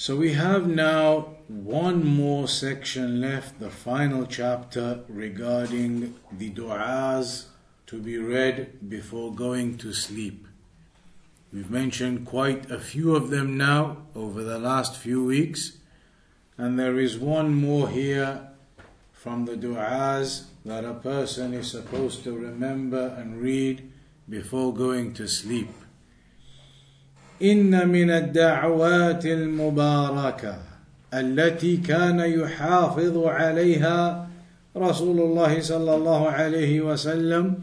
So we have now one more section left, the final chapter regarding the du'as to be read before going to sleep. We've mentioned quite a few of them now over the last few weeks, and there is one more here from the du'as that a person is supposed to remember and read before going to sleep. إن من الدعوات المباركة التي كان يحافظ عليها رسول الله صلى الله عليه وسلم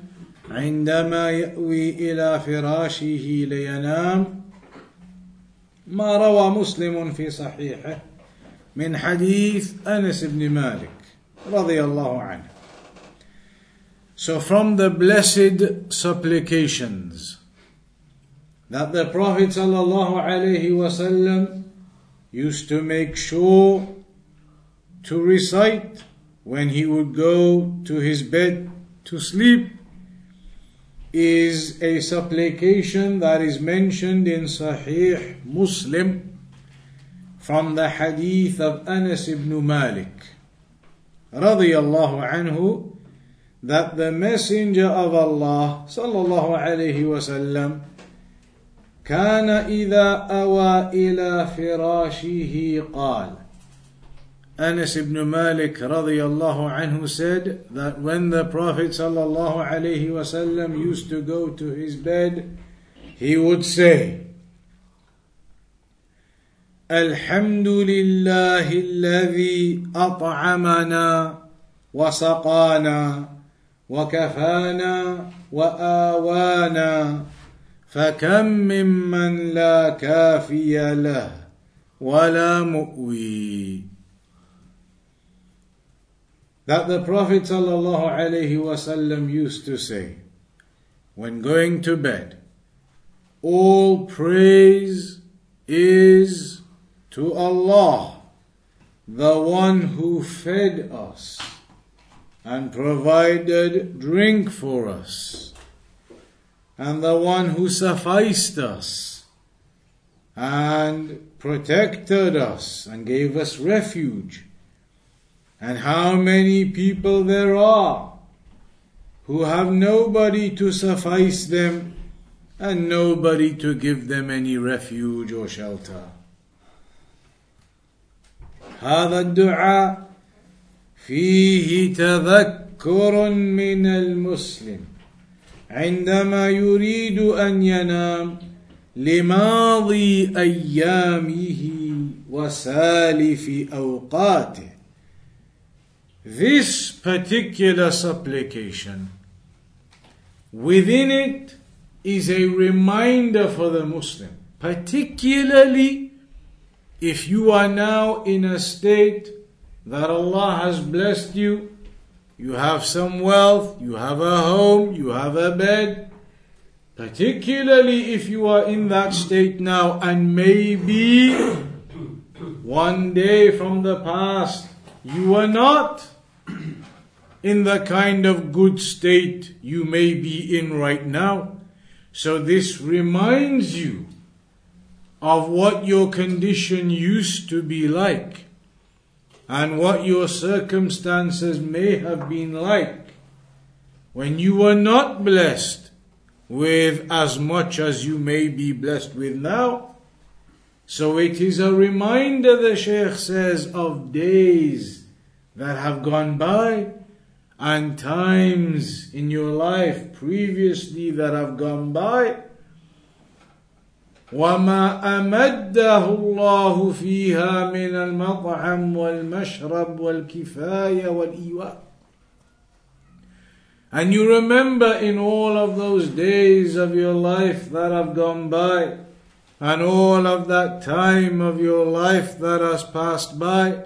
عندما يأوي إلى فراشه لينام ما روى مسلم في صحيحه من حديث أنس بن مالك رضي الله عنه. So from the blessed supplications that the Prophet ﷺ used to make sure to recite when he would go to his bed to sleep is a supplication that is mentioned in Sahih Muslim from the hadith of Anas ibn Malik radiyallahu anhu that the messenger of Allah sallallahu alayhi wasallam كان إذا أوى إلى فراشه قال Anas ibn Malik radiallahu anhu said that when the Prophet sallallahu alayhi wasallam used to go to his bed, he would say, الحمد لله الذي أطعمنا وسقانا وكفانا وآوانا فكم ممن لا كافي له ولا مؤوي that the Prophet ﷺ used to say when going to bed, All praise is to Allah, the one who fed us and provided drink for us, and the one who sufficed us and protected us and gave us refuge and how many people there are who have nobody to suffice them and nobody to give them any refuge or shelter. هذا الدعاء فيه تذكر من المسلم عندما يريد ان ينام لماضي ايامه وسالف اوقاته this particular supplication, within it is a reminder for the Muslim, particularly if you are now in a state that Allah has blessed you, you have some wealth, you have a home, you have a bed, particularly if you are in that state now, and maybe one day from the past you were not in the kind of good state you may be in right now. So this reminds you of what your condition used to be like and what your circumstances may have been like when you were not blessed with as much as you may be blessed with now. So it is a reminder, the Shaykh says, of days that have gone by and times in your life previously that have gone by. وما أمده الله فيها من المطعم والمشرب والكفاية والإيواء And you remember in all of those days of your life that have gone by and all of that time of your life that has passed by,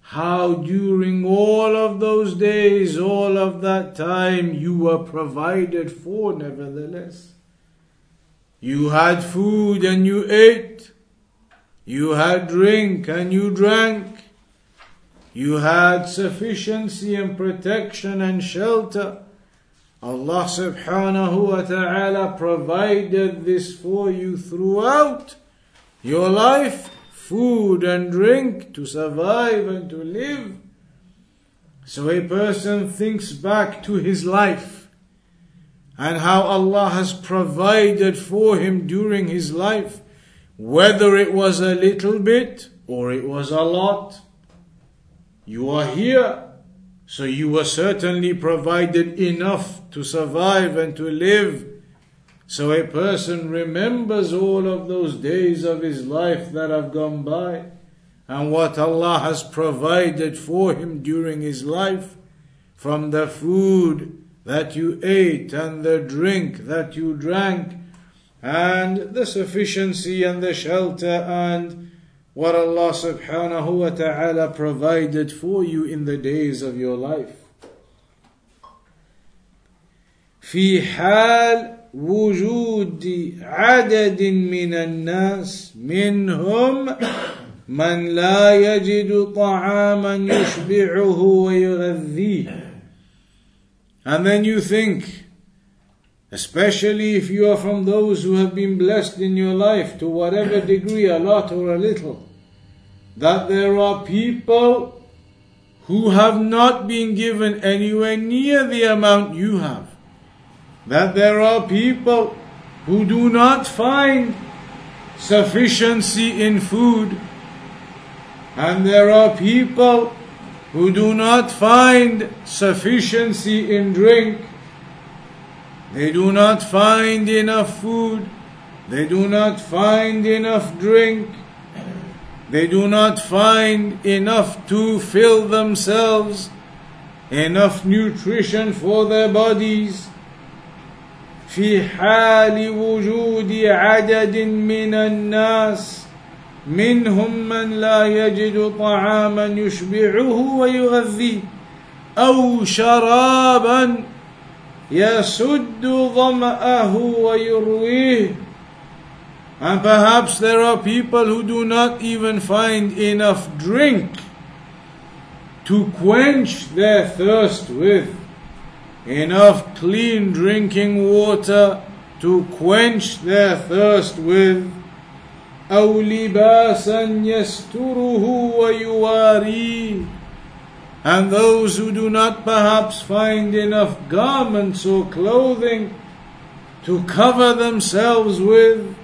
how during all of those days, all of that time, you were provided for, nevertheless. You had food and you ate. You had drink and you drank. You had sufficiency and protection and shelter. Allah subhanahu wa ta'ala provided this for you throughout your life food and drink to survive and to live. So a person thinks back to his life and how Allah has provided for him during his life, whether it was a little bit or it was a lot. You are here so you were certainly provided enough to survive and to live. So a person remembers all of those days of his life that have gone by and what Allah has provided for him during his life from the food that you ate and the drink that you drank and the sufficiency and the shelter and what Allah subhanahu wa ta'ala provided for you in the days of your life. في حال وجود عدد من الناس منهم من لا يجد طعاما يشبعه ويغذيه and then you think Especially if you are from those who have been blessed in your life to whatever degree, a lot or a little that there are people who have not been given anywhere near the amount you have. That there are people who do not find sufficiency in food. And there are people who do not find sufficiency in drink. They do not find enough food. They do not find enough drink. They do not find enough to fill themselves, enough nutrition for their bodies. في حال وجود عدد من الناس منهم من لا يجد طعاما يشبعه ويغذيه او شرابا يسد ظماه ويرويه and perhaps there are people who do not even find enough drink to quench their thirst with. Enough clean drinking water to quench their thirst with. أو لباسا يستره ويواريه and those who do not perhaps find enough garments or clothing to cover themselves with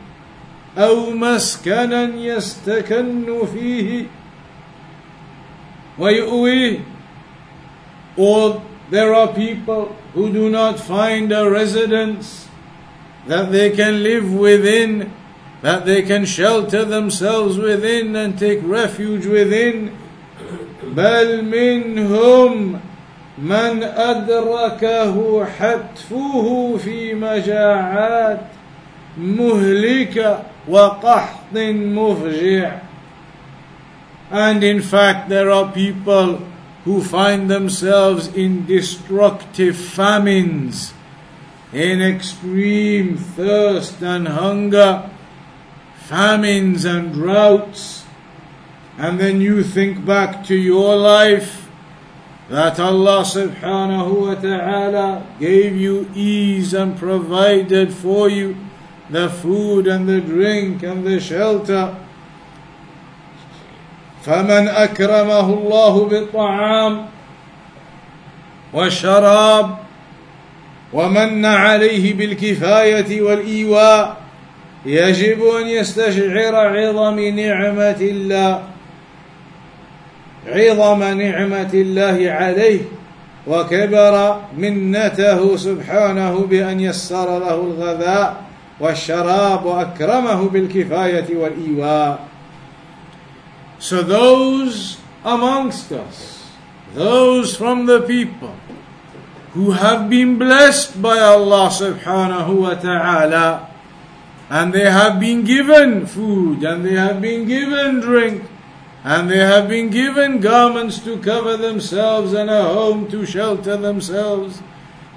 أو مسكنا يستكن فيه ويؤويه or there are people who do not find a residence that they can live within, that they can shelter themselves within and take refuge within. بل منهم من أدركه حتفه في مجاعات مهلكه وَقَحْطٍ مُفْجِعٍ And in fact, there are people who find themselves in destructive famines, in extreme thirst and hunger, famines and droughts. And then you think back to your life that Allah subhanahu wa ta'ala gave you ease and provided for you the food and the drink and the shelter. فمن أكرمه الله بالطعام والشراب ومن عليه بالكفاية والإيواء يجب أن يستشعر عظم نعمة الله عظم نعمة الله عليه وكبر منته سبحانه بأن يسر له الغذاء والشراب وأكرمه بالكفاية والإيواء. So those amongst us, those from the people who have been blessed by Allah subhanahu wa ta'ala and they have been given food, and they have been given drink, and they have been given garments to cover themselves and a home to shelter themselves.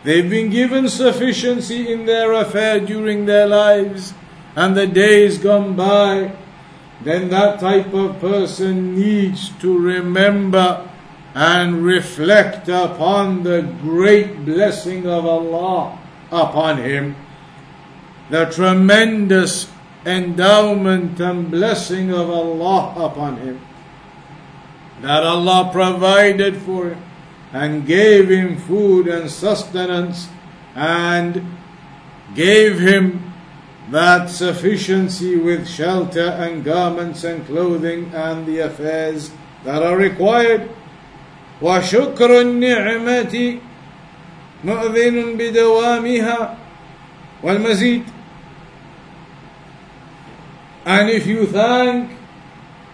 They've been given sufficiency in their affair during their lives, and the days gone by. Then that type of person needs to remember and reflect upon the great blessing of Allah upon him, the tremendous endowment and blessing of Allah upon him, that Allah provided for him and gave him food and sustenance and gave him that sufficiency with shelter and garments and clothing and the affairs that are required وشكر النعمة مؤذن بدوامها والمزيد and if you thank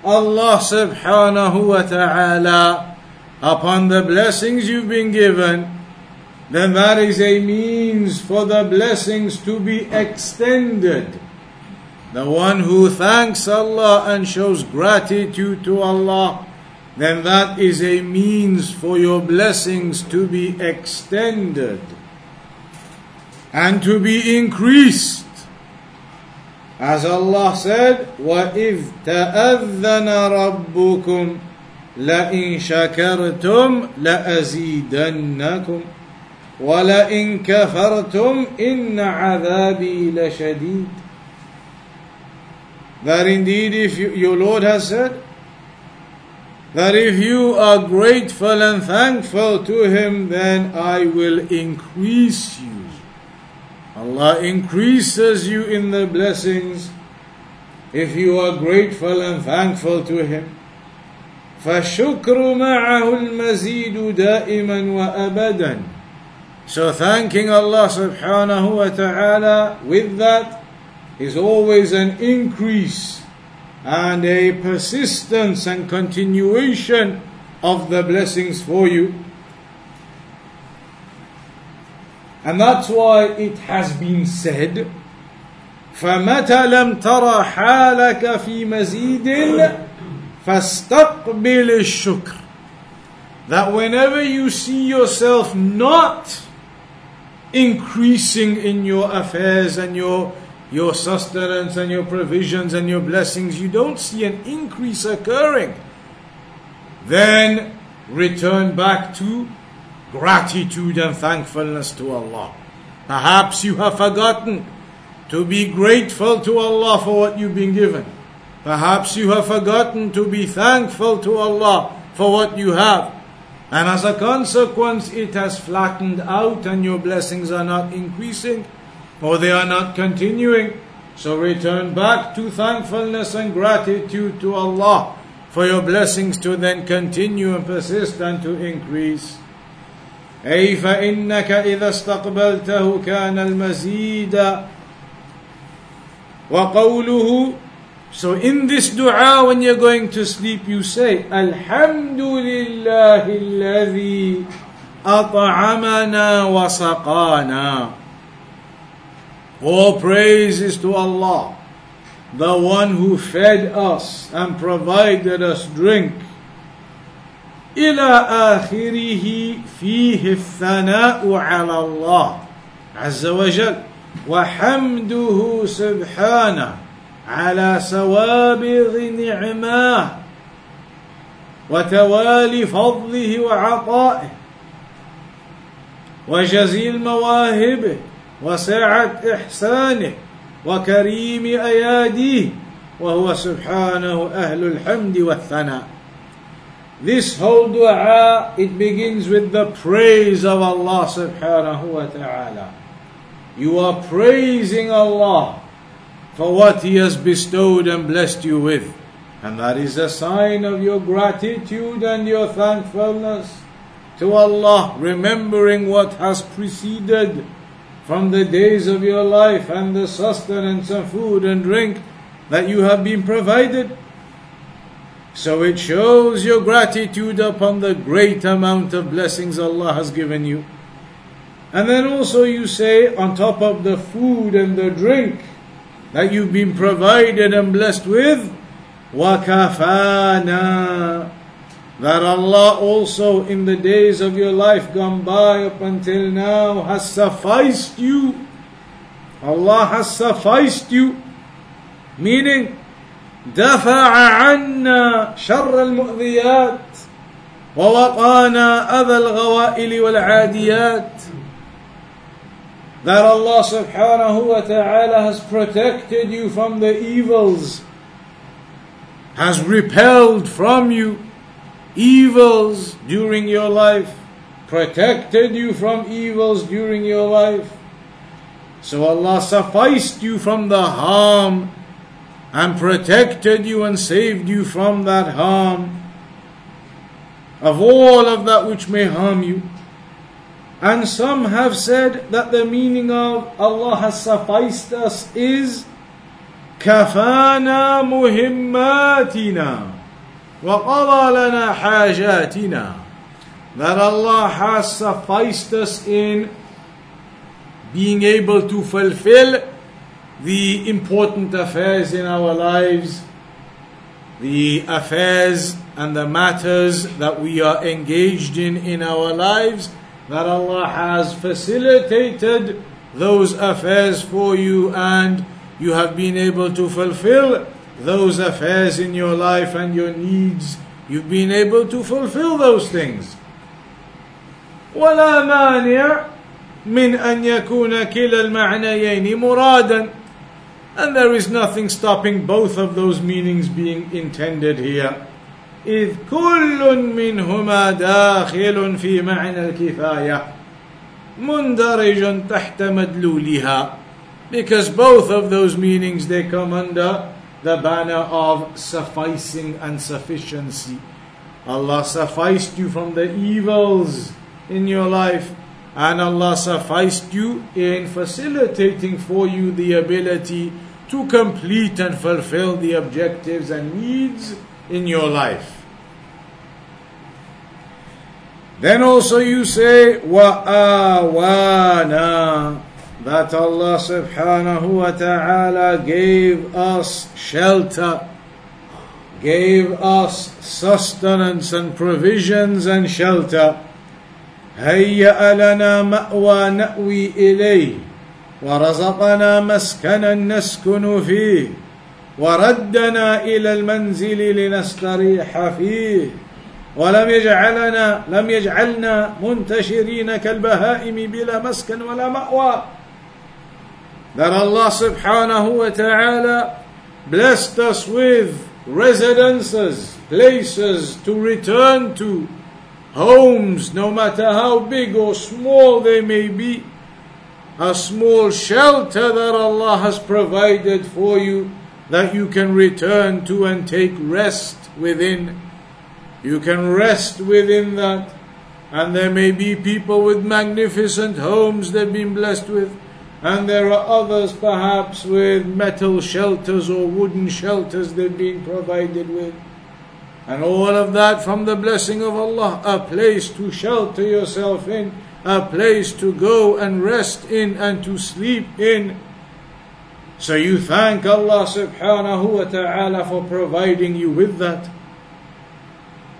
Allah subhanahu wa ta'ala upon the blessings you've been given then that is a means for the blessings to be extended the one who thanks Allah and shows gratitude to Allah then that is a means for your blessings to be extended and to be increased. As Allah said, وَإِذْ تَأَذَّنَ رَبُّكُمْ لَإِن شَكَرْتُمْ لَأَزِيدَنَّكُمْ وَلَئِن كَفَرْتُمْ إِنَّ عَذَابِي لَشَدِيدٌ That indeed if you, your Lord has said, that if you are grateful and thankful to Him, then I will increase you. Allah increases you in the blessings if you are grateful and thankful to Him. فالشكر معه المزيد دائما وأبدا So thanking Allah subhanahu wa ta'ala with that is always an increase and a persistence and continuation of the blessings for you. And that's why it has been said, فمتى لم ترى حالك في مزيد فاستقبل الشكر that whenever you see yourself not increasing in your affairs and your your sustenance and your provisions and your blessings, you don't see an increase occurring, then return back to gratitude and thankfulness to Allah. Perhaps you have forgotten to be grateful to Allah for what you've been given. Perhaps you have forgotten to be thankful to Allah for what you have. And as a consequence, it has flattened out and your blessings are not increasing or they are not continuing. So return back to thankfulness and gratitude to Allah for your blessings to then continue and persist and to increase. أي فإنك إذا استقبلته كان المزيد وقوله So in this dua when you're going to sleep you say الحمد لله الذي أطعمنا وسقانا all praise is to Allah, the one who fed us and provided us drink. إلى آخره فيه الثناء على الله عز وجل وحمده سبحانه على سوابغ نعماه وتوالي فضله وعطائه وجزيل مواهبه وسعة إحسانه وكريم أياديه وهو سبحانه أهل الحمد والثناء. This whole dua, it begins with the praise of Allah subhanahu wa ta'ala. You are praising Allah for what He has bestowed and blessed you with. And that is a sign of your gratitude and your thankfulness to Allah, remembering what has preceded from the days of your life and the sustenance of food and drink that you have been provided. So it shows your gratitude upon the great amount of blessings Allah has given you. And then also you say, on top of the food and the drink, that you've been provided and blessed with. وَكَفَانَا That Allah also in the days of your life gone by up until now has sufficed you. Allah has sufficed you. Meaning, دفع عنا شر المؤذيات ووقانا أذى الغوائل والعاديات that Allah subhanahu wa ta'ala has protected you from the evils, has repelled from you evils during your life, protected you from evils during your life. So Allah sufficed you from the harm and protected you and saved you from that harm, of all of that which may harm you. And some have said that the meaning of Allah has sufficed us is كفانا مهماتنا وقضى لنا حاجاتنا that Allah has sufficed us in being able to fulfill the important affairs in our lives, the affairs and the matters that we are engaged in in our lives, that Allah has facilitated those affairs for you and you have been able to fulfill those affairs in your life and your needs. You've been able to fulfill those things. ولا مانع من أن يكون كلا المعنيين مرادا and there is nothing stopping both of those meanings being intended here. إذ كل منهما داخل في معنى الكفاية مندرج تحت مدلولها because both of those meanings they come under the banner of sufficing and sufficiency. Allah sufficed you from the evils in your life and Allah sufficed you in facilitating for you the ability to complete and fulfill the objectives and needs in your life. Then also you say, وَآوَانَا That Allah subhanahu wa ta'ala gave us shelter, gave us sustenance and provisions and shelter. هيأ لنا مأوى نأوي إليه ورزقنا مسكنا نسكن فيه وردنا إلى المنزل لنستريح فيه. ولم يجعلنا لم يجعلنا منتشرين كالبهائم بلا مسكن ولا مأوى. that Allah subhanahu wa ta'ala blessed us with residences, places to return to, homes, no matter how big or small they may be, a small shelter that Allah has provided for you that you can return to and take rest within. You can rest within that. And there may be people with magnificent homes they've been blessed with. And there are others perhaps with metal shelters or wooden shelters they've been provided with. And all of that from the blessing of Allah, a place to shelter yourself in, a place to go and rest in and to sleep in. So you thank Allah subhanahu wa ta'ala for providing you with that.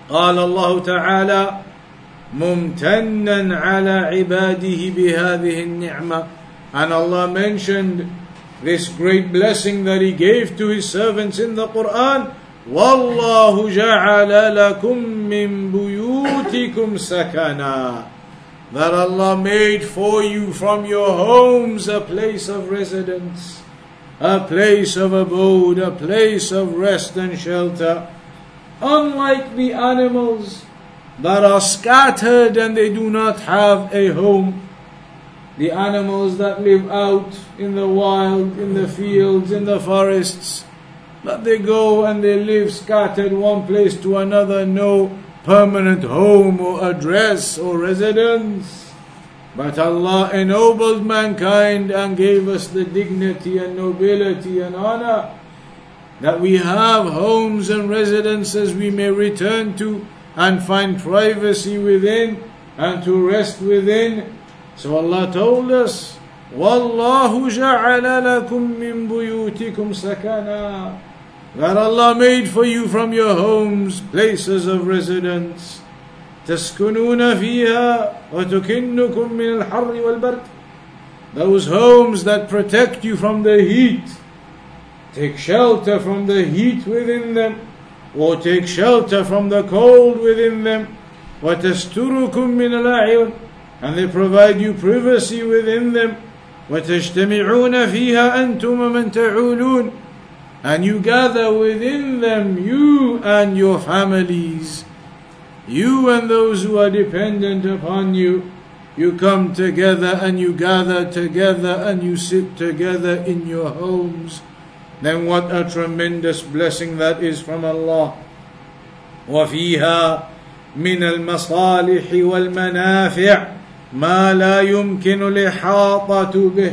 قال الله تعالى ممتنا على عباده بهذه النعمة and Allah mentioned this great blessing that He gave to His servants in the Quran والله جعل لكم من بيوتكم سكنا that Allah made for you from your homes a place of residence, a place of abode, a place of rest and shelter. Unlike the animals that are scattered and they do not have a home, the animals that live out in the wild, in the fields, in the forests, but they go and they live scattered one place to another, no permanent home or address or residence. But Allah ennobled mankind and gave us the dignity and nobility and honor that we have homes and residences we may return to and find privacy within and to rest within. So Allah told us, وَاللَّهُ جَعَلَ لَكُم مِّن بُيُوتِكُمْ سَكَنًا That Allah made for you from your homes places of residence. تسكنون فيها وتكنكم من الحر والبرد Those homes that protect you from the heat. Take shelter from the heat within them or take shelter from the cold within them. وتستركم من الأعين and they provide you privacy within them. وتجتمعون فيها أنتم ومن تعولون and you gather within them you and your families you and those who are dependent upon you you come together and you gather together and you sit together in your homes then what a tremendous blessing that is from Allah وفيها من المصالح والمنافع ما لا يمكن الإحاطة به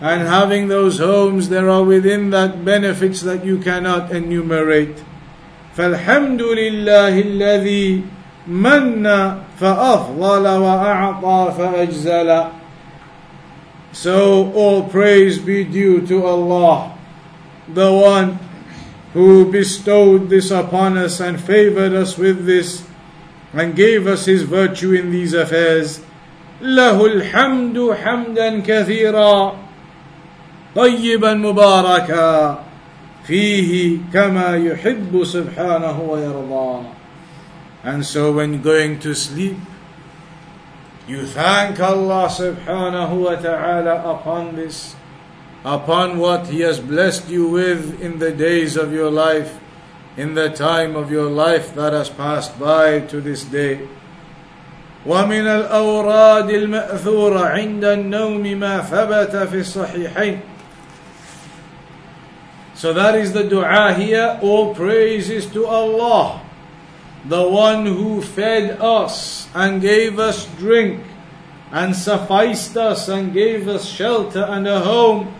and having those homes there are within that benefits that you cannot enumerate فالحمد لله الذي من فأفضل وأعطى فأجزل So all praise be due to Allah, the one who bestowed this upon us and favored us with this and gave us his virtue in these affairs. له الحمد حمدا كثيرا طيبا مباركا فيه كما يحب سبحانه ويرضى And so when going to sleep you thank Allah subhanahu wa ta'ala upon this upon what He has blessed you with in the days of your life in the time of your life that has passed by to this day ومن الأوراد المأثورة عند النوم ما ثبت في الصحيحين So that is the dua here. All praises to Allah, the one who fed us and gave us drink and sufficed us and gave us shelter and a home.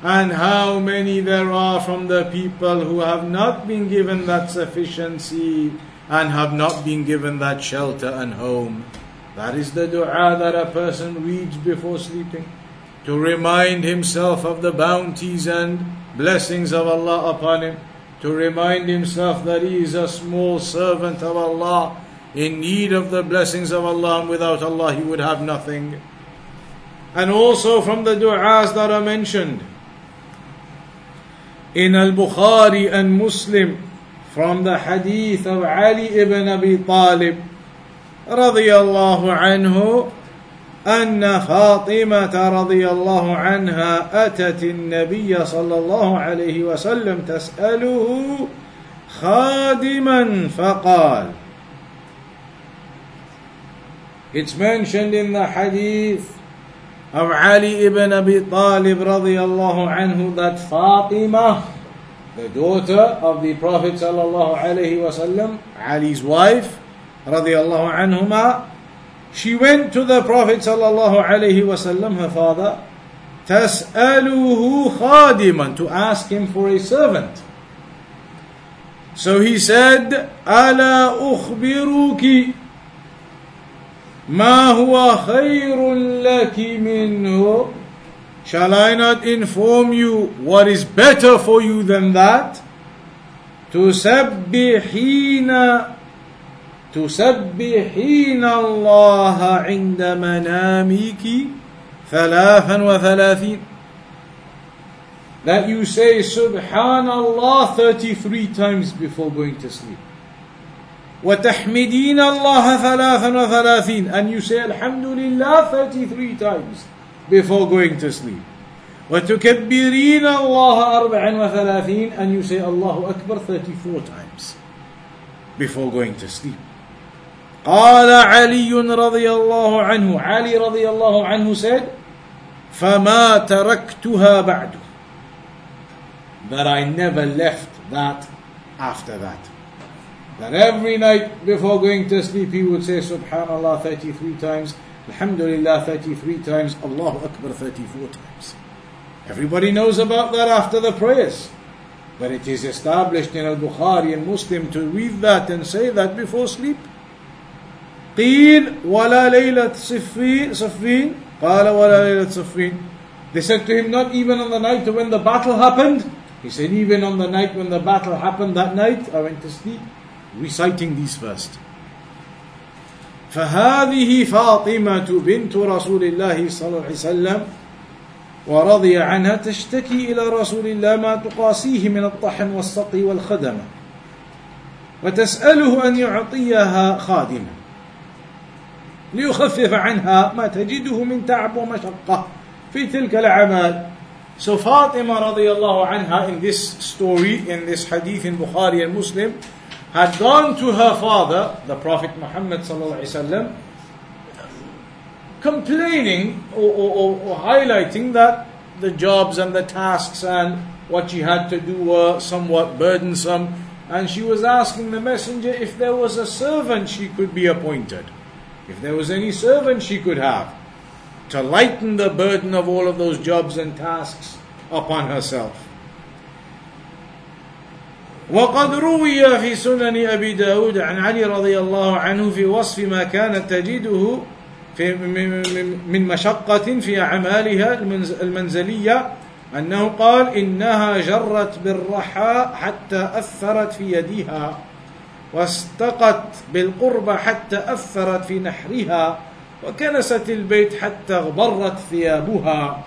And how many there are from the people who have not been given that sufficiency and have not been given that shelter and home. That is the dua that a person reads before sleeping to remind himself of the bounties and blessings of Allah upon him, to remind himself that he is a small servant of Allah in need of the blessings of Allah, and without Allah he would have nothing. And also from the du'as that are mentioned in Al Bukhari and Muslim from the hadith of Ali ibn Abi Talib radiallahu anhu أن فاطمة رضي الله عنها أتت النبي صلى الله عليه وسلم تسأله خادما فقال. It's mentioned in the hadith of Ali ibn Abi Talib الله عنه that Fatima, the daughter of the Prophet الله عليه وسلم, Ali's wife, الله عنهما, she went to the Prophet sallallahu alaihi wasallam, her father, تسأله خادما to ask him for a servant. So he said, ألا أخبرك ما هو خير لك منه Shall I not inform you what is better for you than that? تسبحين تسبحين الله عند منامك ثلاثا وثلاثين that you say subhanallah 33 times before going to sleep وتحمدين الله ثلاثا وثلاثين and you say alhamdulillah 33 times before going to sleep وتكبرين الله أربعا وثلاثين and you say الله أكبر 34 times before going to sleep قال علي رضي الله عنه علي رضي الله عنه said فما تركتها بعد that I never left that after that that every night before going to sleep he would say subhanallah 33 times alhamdulillah 33 times allahu akbar 34 times everybody knows about that after the prayers but it is established in al-bukhari and muslim to read that and say that before sleep قيل ولا ليلة صفين صفين قال ولا ليلة صفين They said to him, not even on the night when the battle happened. He said, even on the night when the battle happened that night, I went to sleep reciting these first. فهذه فاطمة بنت رسول الله صلى الله عليه وسلم ورضي عنها تشتكي إلى رسول الله ما تقاسيه من الطحن والسقي والخدمة وتسأله أن يعطيها خادما ليخفف عنها ما تجده من تعب ومشقة في تلك الأعمال So Fatima radiallahu anha in this story, in this hadith in Bukhari and Muslim, had gone to her father, the Prophet Muhammad sallallahu alaihi wasallam, complaining or, or, or, highlighting that the jobs and the tasks and what she had to do were somewhat burdensome. And she was asking the messenger if there was a servant she could be appointed, If there was any servant she could have to lighten the burden of all of those jobs and tasks upon herself. وقد روي في سنن أبي داود عن علي رضي الله عنه في وصف ما كانت تجده في من مشقة في أعمالها المنزلية أنه قال إنها جرت بالرحى حتى أثرت في يديها واستقت بالقرب حتى أثرت في نحرها وكنست البيت حتى اغبرت ثيابها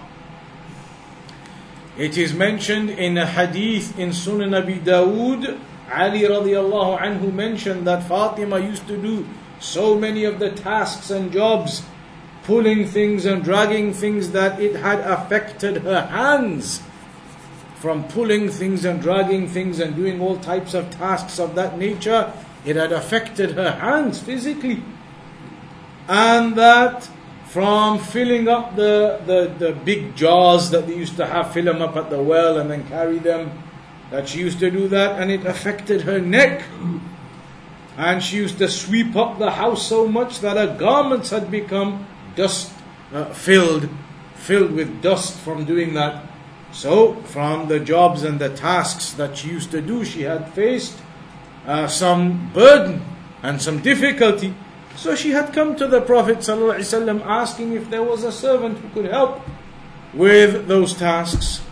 It is mentioned in a hadith in Sunan Abi Dawood Ali radiallahu anhu mentioned that Fatima used to do so many of the tasks and jobs, pulling things and dragging things that it had affected her hands. From pulling things and dragging things and doing all types of tasks of that nature, it had affected her hands physically. And that from filling up the, the, the big jars that they used to have, fill them up at the well and then carry them, that she used to do that and it affected her neck. And she used to sweep up the house so much that her garments had become dust uh, filled, filled with dust from doing that. So, from the jobs and the tasks that she used to do, she had faced uh, some burden and some difficulty. So she had come to the Prophet ﷺ asking if there was a servant who could help with those tasks.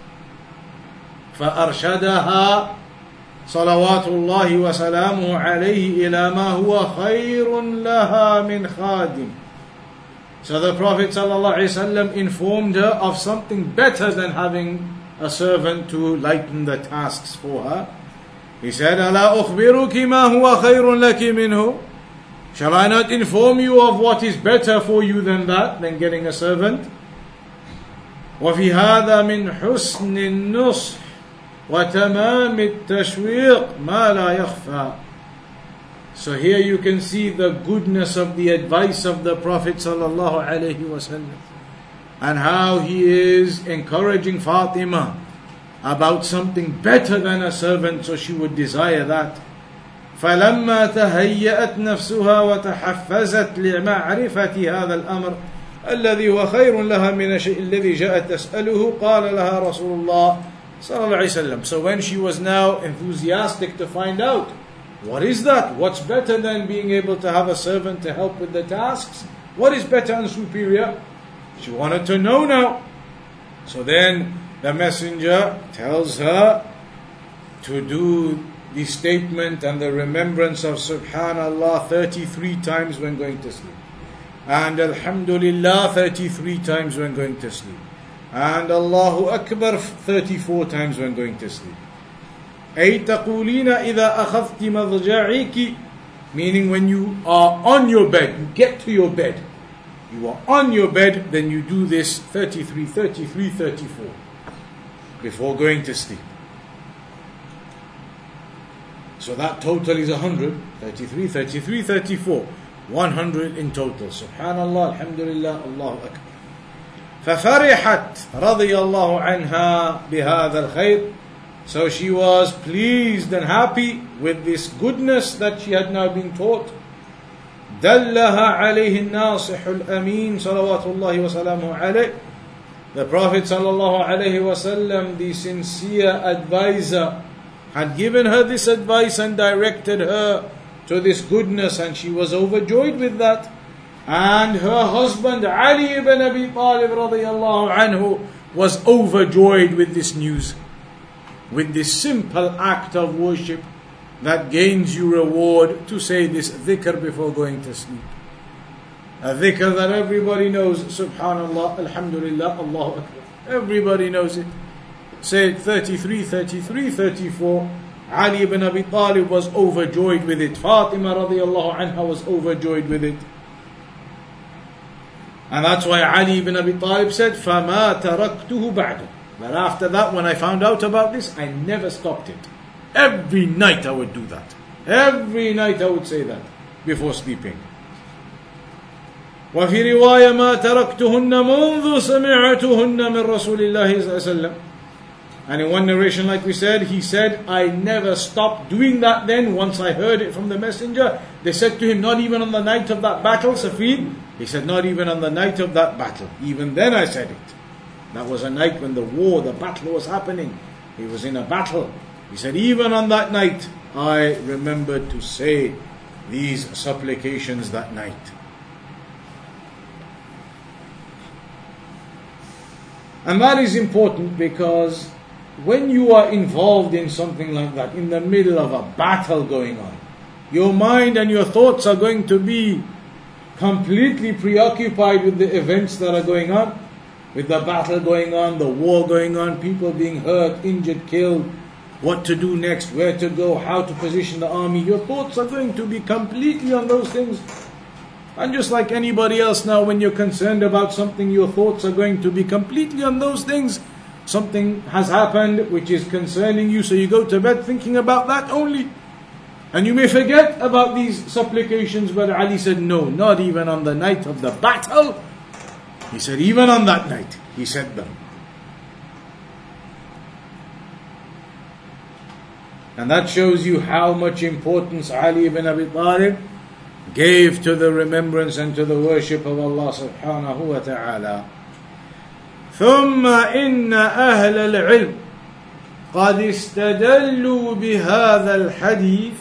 فأرشدها صلوات الله وسلامه عليه إلى ما هو خير لها من خادم So the Prophet ﷺ informed her of something better than having a servant to lighten the tasks for her. He said, ألا أخبرك ما هو خير لك منه? Shall I not inform you of what is better for you than that, than getting a servant? وفي هذا من حسن النصح وتمام التشويق ما لا يخفى So here you can see the goodness of the advice of the Prophet sallallahu alaihi wasallam and how he is encouraging Fatima about something better than a servant so she would desire that. فلما تهيأت نفسها وتحفزت لمعرفة هذا الأمر الذي هو خير لها من الشيء الذي جاءت تسأله قال لها رسول الله صلى الله عليه وسلم. So when she was now enthusiastic to find out what is that? What's better than being able to have a servant to help with the tasks? What is better and superior? She wanted to know now. So then the messenger tells her to do the statement and the remembrance of Subhanallah 33 times when going to sleep. And Alhamdulillah 33 times when going to sleep. And Allahu Akbar 34 times when going to sleep. أي تقولين إذا أخذت مضجعك meaning when you are on your bed, you get to your bed. You are on your bed, then you do this 33, 33, 34 before going to sleep. So that total is 100, 33, 33, 34. 100 in total. Subhanallah, Alhamdulillah, Allahu Akbar. ففرحت رضي الله عنها بهذا الخير so she was pleased and happy with this goodness that she had now been taught. دلها عليه الناصح الأمين صلوات الله وسلامه عليه The Prophet sallallahu alaihi wasallam, the sincere advisor, had given her this advice and directed her to this goodness, and she was overjoyed with that. And her husband Ali ibn Abi Talib radiallahu anhu was overjoyed with this news, with this simple act of worship that gains you reward to say this dhikr before going to sleep. A dhikr that everybody knows, subhanallah, alhamdulillah, Allahu Akbar. Everybody knows it. Say it 33, 33, 34. Ali ibn Abi Talib was overjoyed with it. Fatima radiallahu anha was overjoyed with it. And that's why Ali ibn Abi Talib said, فَمَا تَرَكْتُهُ بَعْدُ But after that, when I found out about this, I never stopped it. Every night I would do that. Every night I would say that before sleeping. وفي رواية ما تركتهن منذ سمعتهن من رسول الله صلى الله عليه وسلم And in one narration, like we said, he said, I never stopped doing that then once I heard it from the messenger. They said to him, Not even on the night of that battle, Siffin. He said, Not even on the night of that battle. Even then I said it. That was a night when the war, the battle was happening. He was in a battle. He said, Even on that night, I remembered to say these supplications that night. And that is important because when you are involved in something like that, in the middle of a battle going on, your mind and your thoughts are going to be completely preoccupied with the events that are going on, with the battle going on, the war going on, people being hurt, injured, killed, what to do next, where to go, how to position the army. Your thoughts are going to be completely on those things. And just like anybody else now, when you're concerned about something, your thoughts are going to be completely on those things something has happened which is concerning you, so you go to bed thinking about that only. And you may forget about these supplications, but Ali said, No, not even on the night of the battle. He said, Even on that night, he said them. And that shows you how much importance Ali ibn Abi Talib gave to the remembrance and to the worship of Allah subhanahu wa ta'ala. ثم إن أهل العلم قد استدلوا بهذا الحديث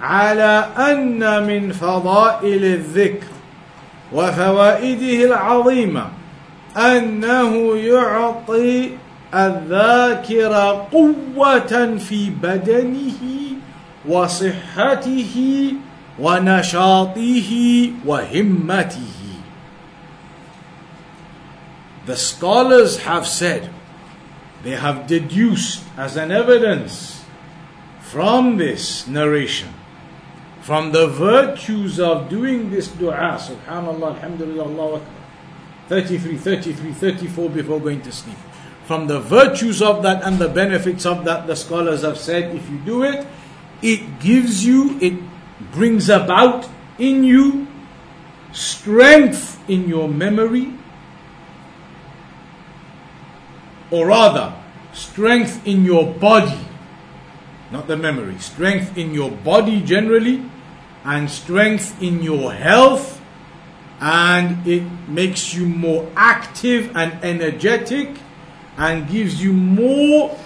على أن من فضائل الذكر وفوائده العظيمة أنه يعطي الذاكر قوة في بدنه وصحته ونشاطه وهمته The scholars have said, they have deduced as an evidence from this narration, from the virtues of doing this dua, subhanallah, alhamdulillah, Allah Akbar, 33, 33, 34 before going to sleep. From the virtues of that and the benefits of that, the scholars have said, if you do it, it gives you, it brings about in you strength in your memory, or rather, strength in your body, not the memory, strength in your body generally, and strength in your health, and it makes you more active and energetic and gives you more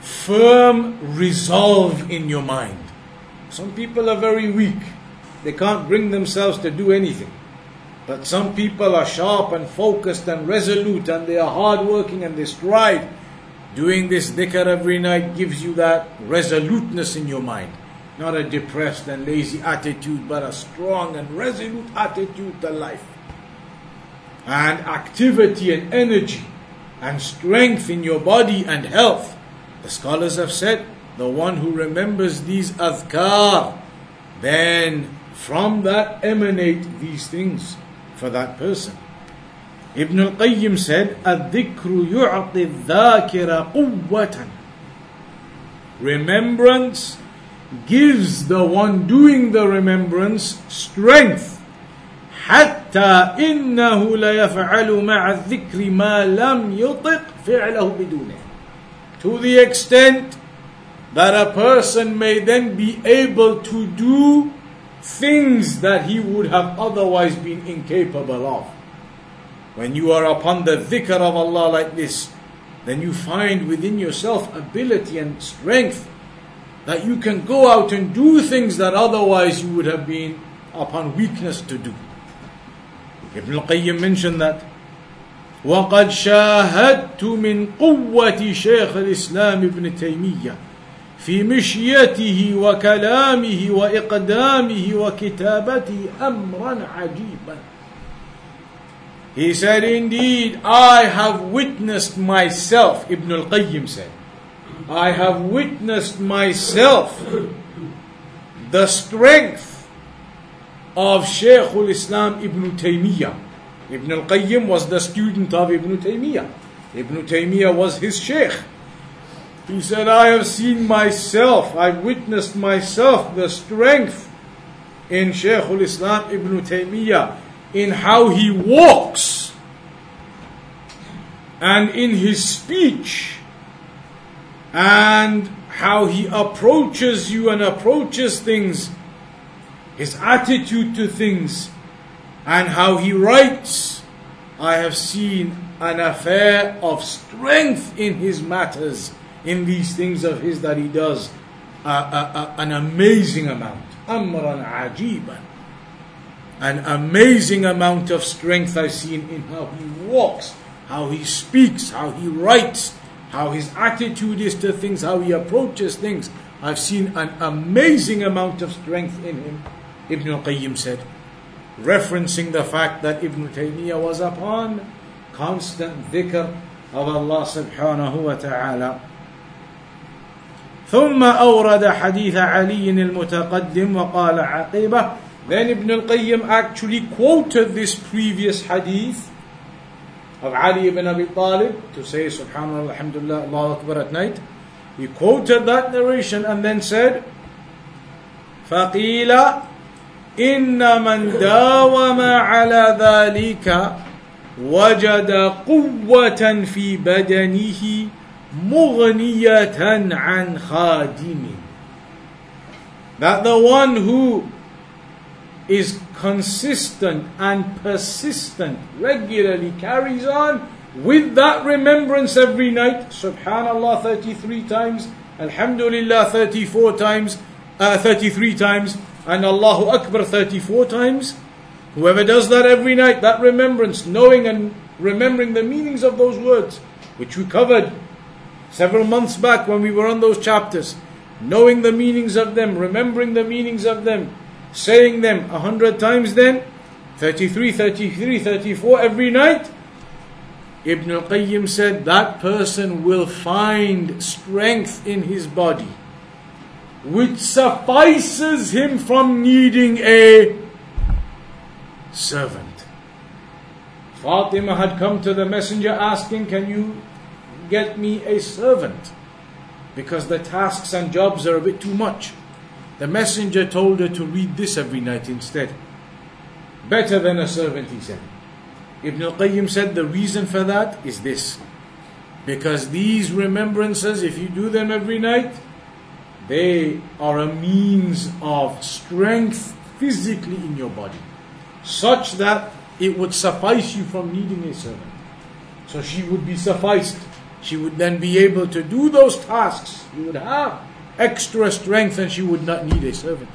firm resolve in your mind. Some people are very weak, they can't bring themselves to do anything. But some people are sharp and focused and resolute and they are hardworking and they strive. Doing this dhikr every night gives you that resoluteness in your mind. Not a depressed and lazy attitude, but a strong and resolute attitude to life And activity and energy and strength in your body and health. The scholars have said, the one who remembers these adhkar, then from that emanate these things for that person. Ibn al-Qayyim said, الذكر يعطي الذاكر قوة Remembrance gives the one doing the remembrance strength حتى إنه ليفعل مع الذكر ما لم يطق فعله بدونه to the extent that a person may then be able to do things that he would have otherwise been incapable of. When you are upon the dhikr of Allah like this, then you find within yourself ability and strength that you can go out and do things that otherwise you would have been upon weakness to do. Ibn al-Qayyim mentioned that. وقد شاهدت من قوة شيخ الإسلام ابن تيمية في مشيته وكلامه وإقدامه وكتابته أمرا عجيبا He said, Indeed, I have witnessed myself, Ibn al Qayyim said, I have witnessed myself the strength of Shaykh al Islam Ibn Taymiyyah. Ibn al Qayyim was the student of Ibn Taymiyyah. Ibn Taymiyyah was his Shaykh. He said, I have seen myself, I've witnessed myself the strength in Shaykh al Islam Ibn Taymiyyah in how he walks and in his speech and how he approaches you and approaches things, his attitude to things, and how he writes. I have seen an affair of strength in his matters, in these things of his that he does, an amazing amount. Amran ajiban an amazing amount of strength I've seen in how he walks, how he speaks, how he writes, how his attitude is to things, how he approaches things. I've seen an amazing amount of strength in him, Ibn al-Qayyim said, referencing the fact that Ibn Taymiyyah was upon constant dhikr of Allah subhanahu wa ta'ala. ثم أورد حديث علي المتقدم وقال عقيبة then Ibn al-Qayyim actually quoted this previous hadith of Ali ibn Abi Talib to say Subhanallah, Alhamdulillah, Allah Akbar at night. He quoted that narration and then said, فقيل إن من داوم على ذلك وجد قوة في بدنه مغنية عن خادم That the one who is consistent and persistent, regularly carries on with that remembrance every night. Subhanallah 33 times, Alhamdulillah 34 times, uh, 33 times, and Allahu Akbar 34 times. Whoever does that every night, that remembrance, knowing and remembering the meanings of those words, which we covered several months back when we were on those chapters, knowing the meanings of them, remembering the meanings of them, saying them a hundred times then, 33, 33, 34 every night, Ibn al-Qayyim said that person will find strength in his body which suffices him from needing a servant. Fatima had come to the messenger asking, Can you get me a servant? Because the tasks and jobs are a bit too much. The messenger told her to read this every night instead. Better than a servant, he said. Ibn al-Qayyim said the reason for that is this. Because these remembrances, if you do them every night, they are a means of strength physically in your body, such that it would suffice you from needing a servant. So she would be sufficed. She would then be able to do those tasks you would have extra strength and she would not need a servant.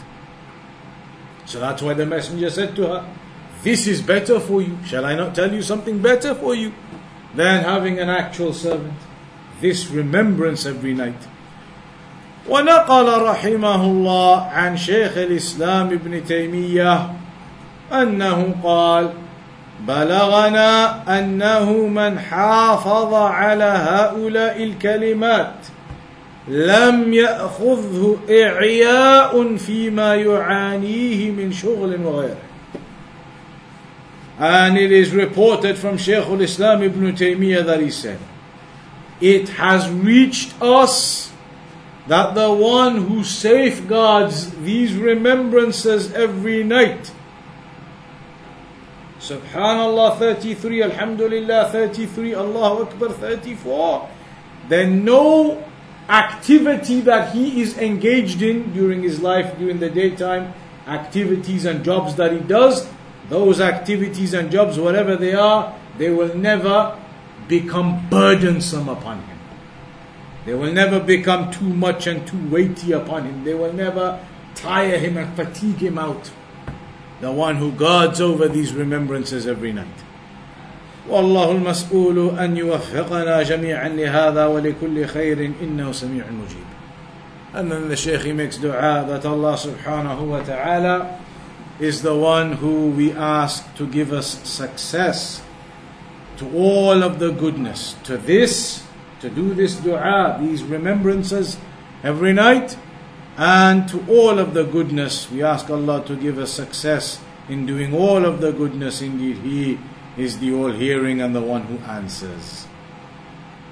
So that's why the messenger said to her, This is better for you. Shall I not tell you something better for you than having an actual servant? This remembrance every night. ونقل رحمه الله عن شيخ الإسلام ابن تيمية أنه قال بلغنا أنه من حافظ على هؤلاء الكلمات لم يأخذه إعياء فيما يعانيه من شغل وغيره. And it is reported from Shaykh al-Islam Ibn Taymiyyah that he said, It has reached us that the one who safeguards these remembrances every night, Subhanallah 33, Alhamdulillah 33, Allahu Akbar 34, then no activity that he is engaged in during his life, during the daytime, activities and jobs that he does, those activities and jobs, whatever they are, they will never become burdensome upon him. They will never become too much and too weighty upon him. They will never tire him and fatigue him out. the one who guards over these remembrances every night. والله المسؤول أن يوفقنا جميعا لهذا ولكل خير إنه سميع مجيب. And then the Shaykh he makes dua that Allah subhanahu wa ta'ala is the one who we ask to give us success to all of the goodness, to this, to do this dua, these remembrances every night, and to all of the goodness. We ask Allah to give us success in doing all of the goodness. Indeed, He is the all hearing and the one who answers.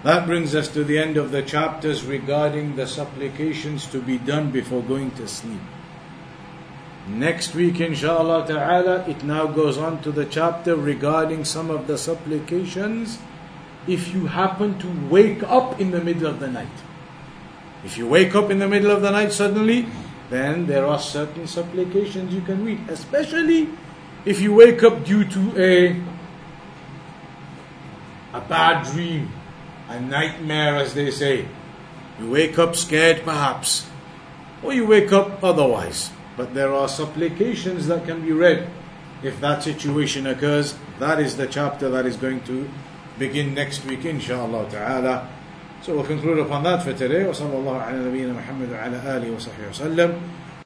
That brings us to the end of the chapters regarding the supplications to be done before going to sleep. Next week, inshallah ta'ala, it now goes on to the chapter regarding some of the supplications if you happen to wake up in the middle of the night. If you wake up in the middle of the night suddenly, then there are certain supplications you can read, especially if you wake up due to a a bad dream, a nightmare as they say. You wake up scared perhaps, or you wake up otherwise. But there are supplications that can be read if that situation occurs. That is the chapter that is going to begin next week, inshallah ta'ala. So we'll conclude upon that for today. وصلى الله على نبينا محمد وعلى آله وصحبه وسلم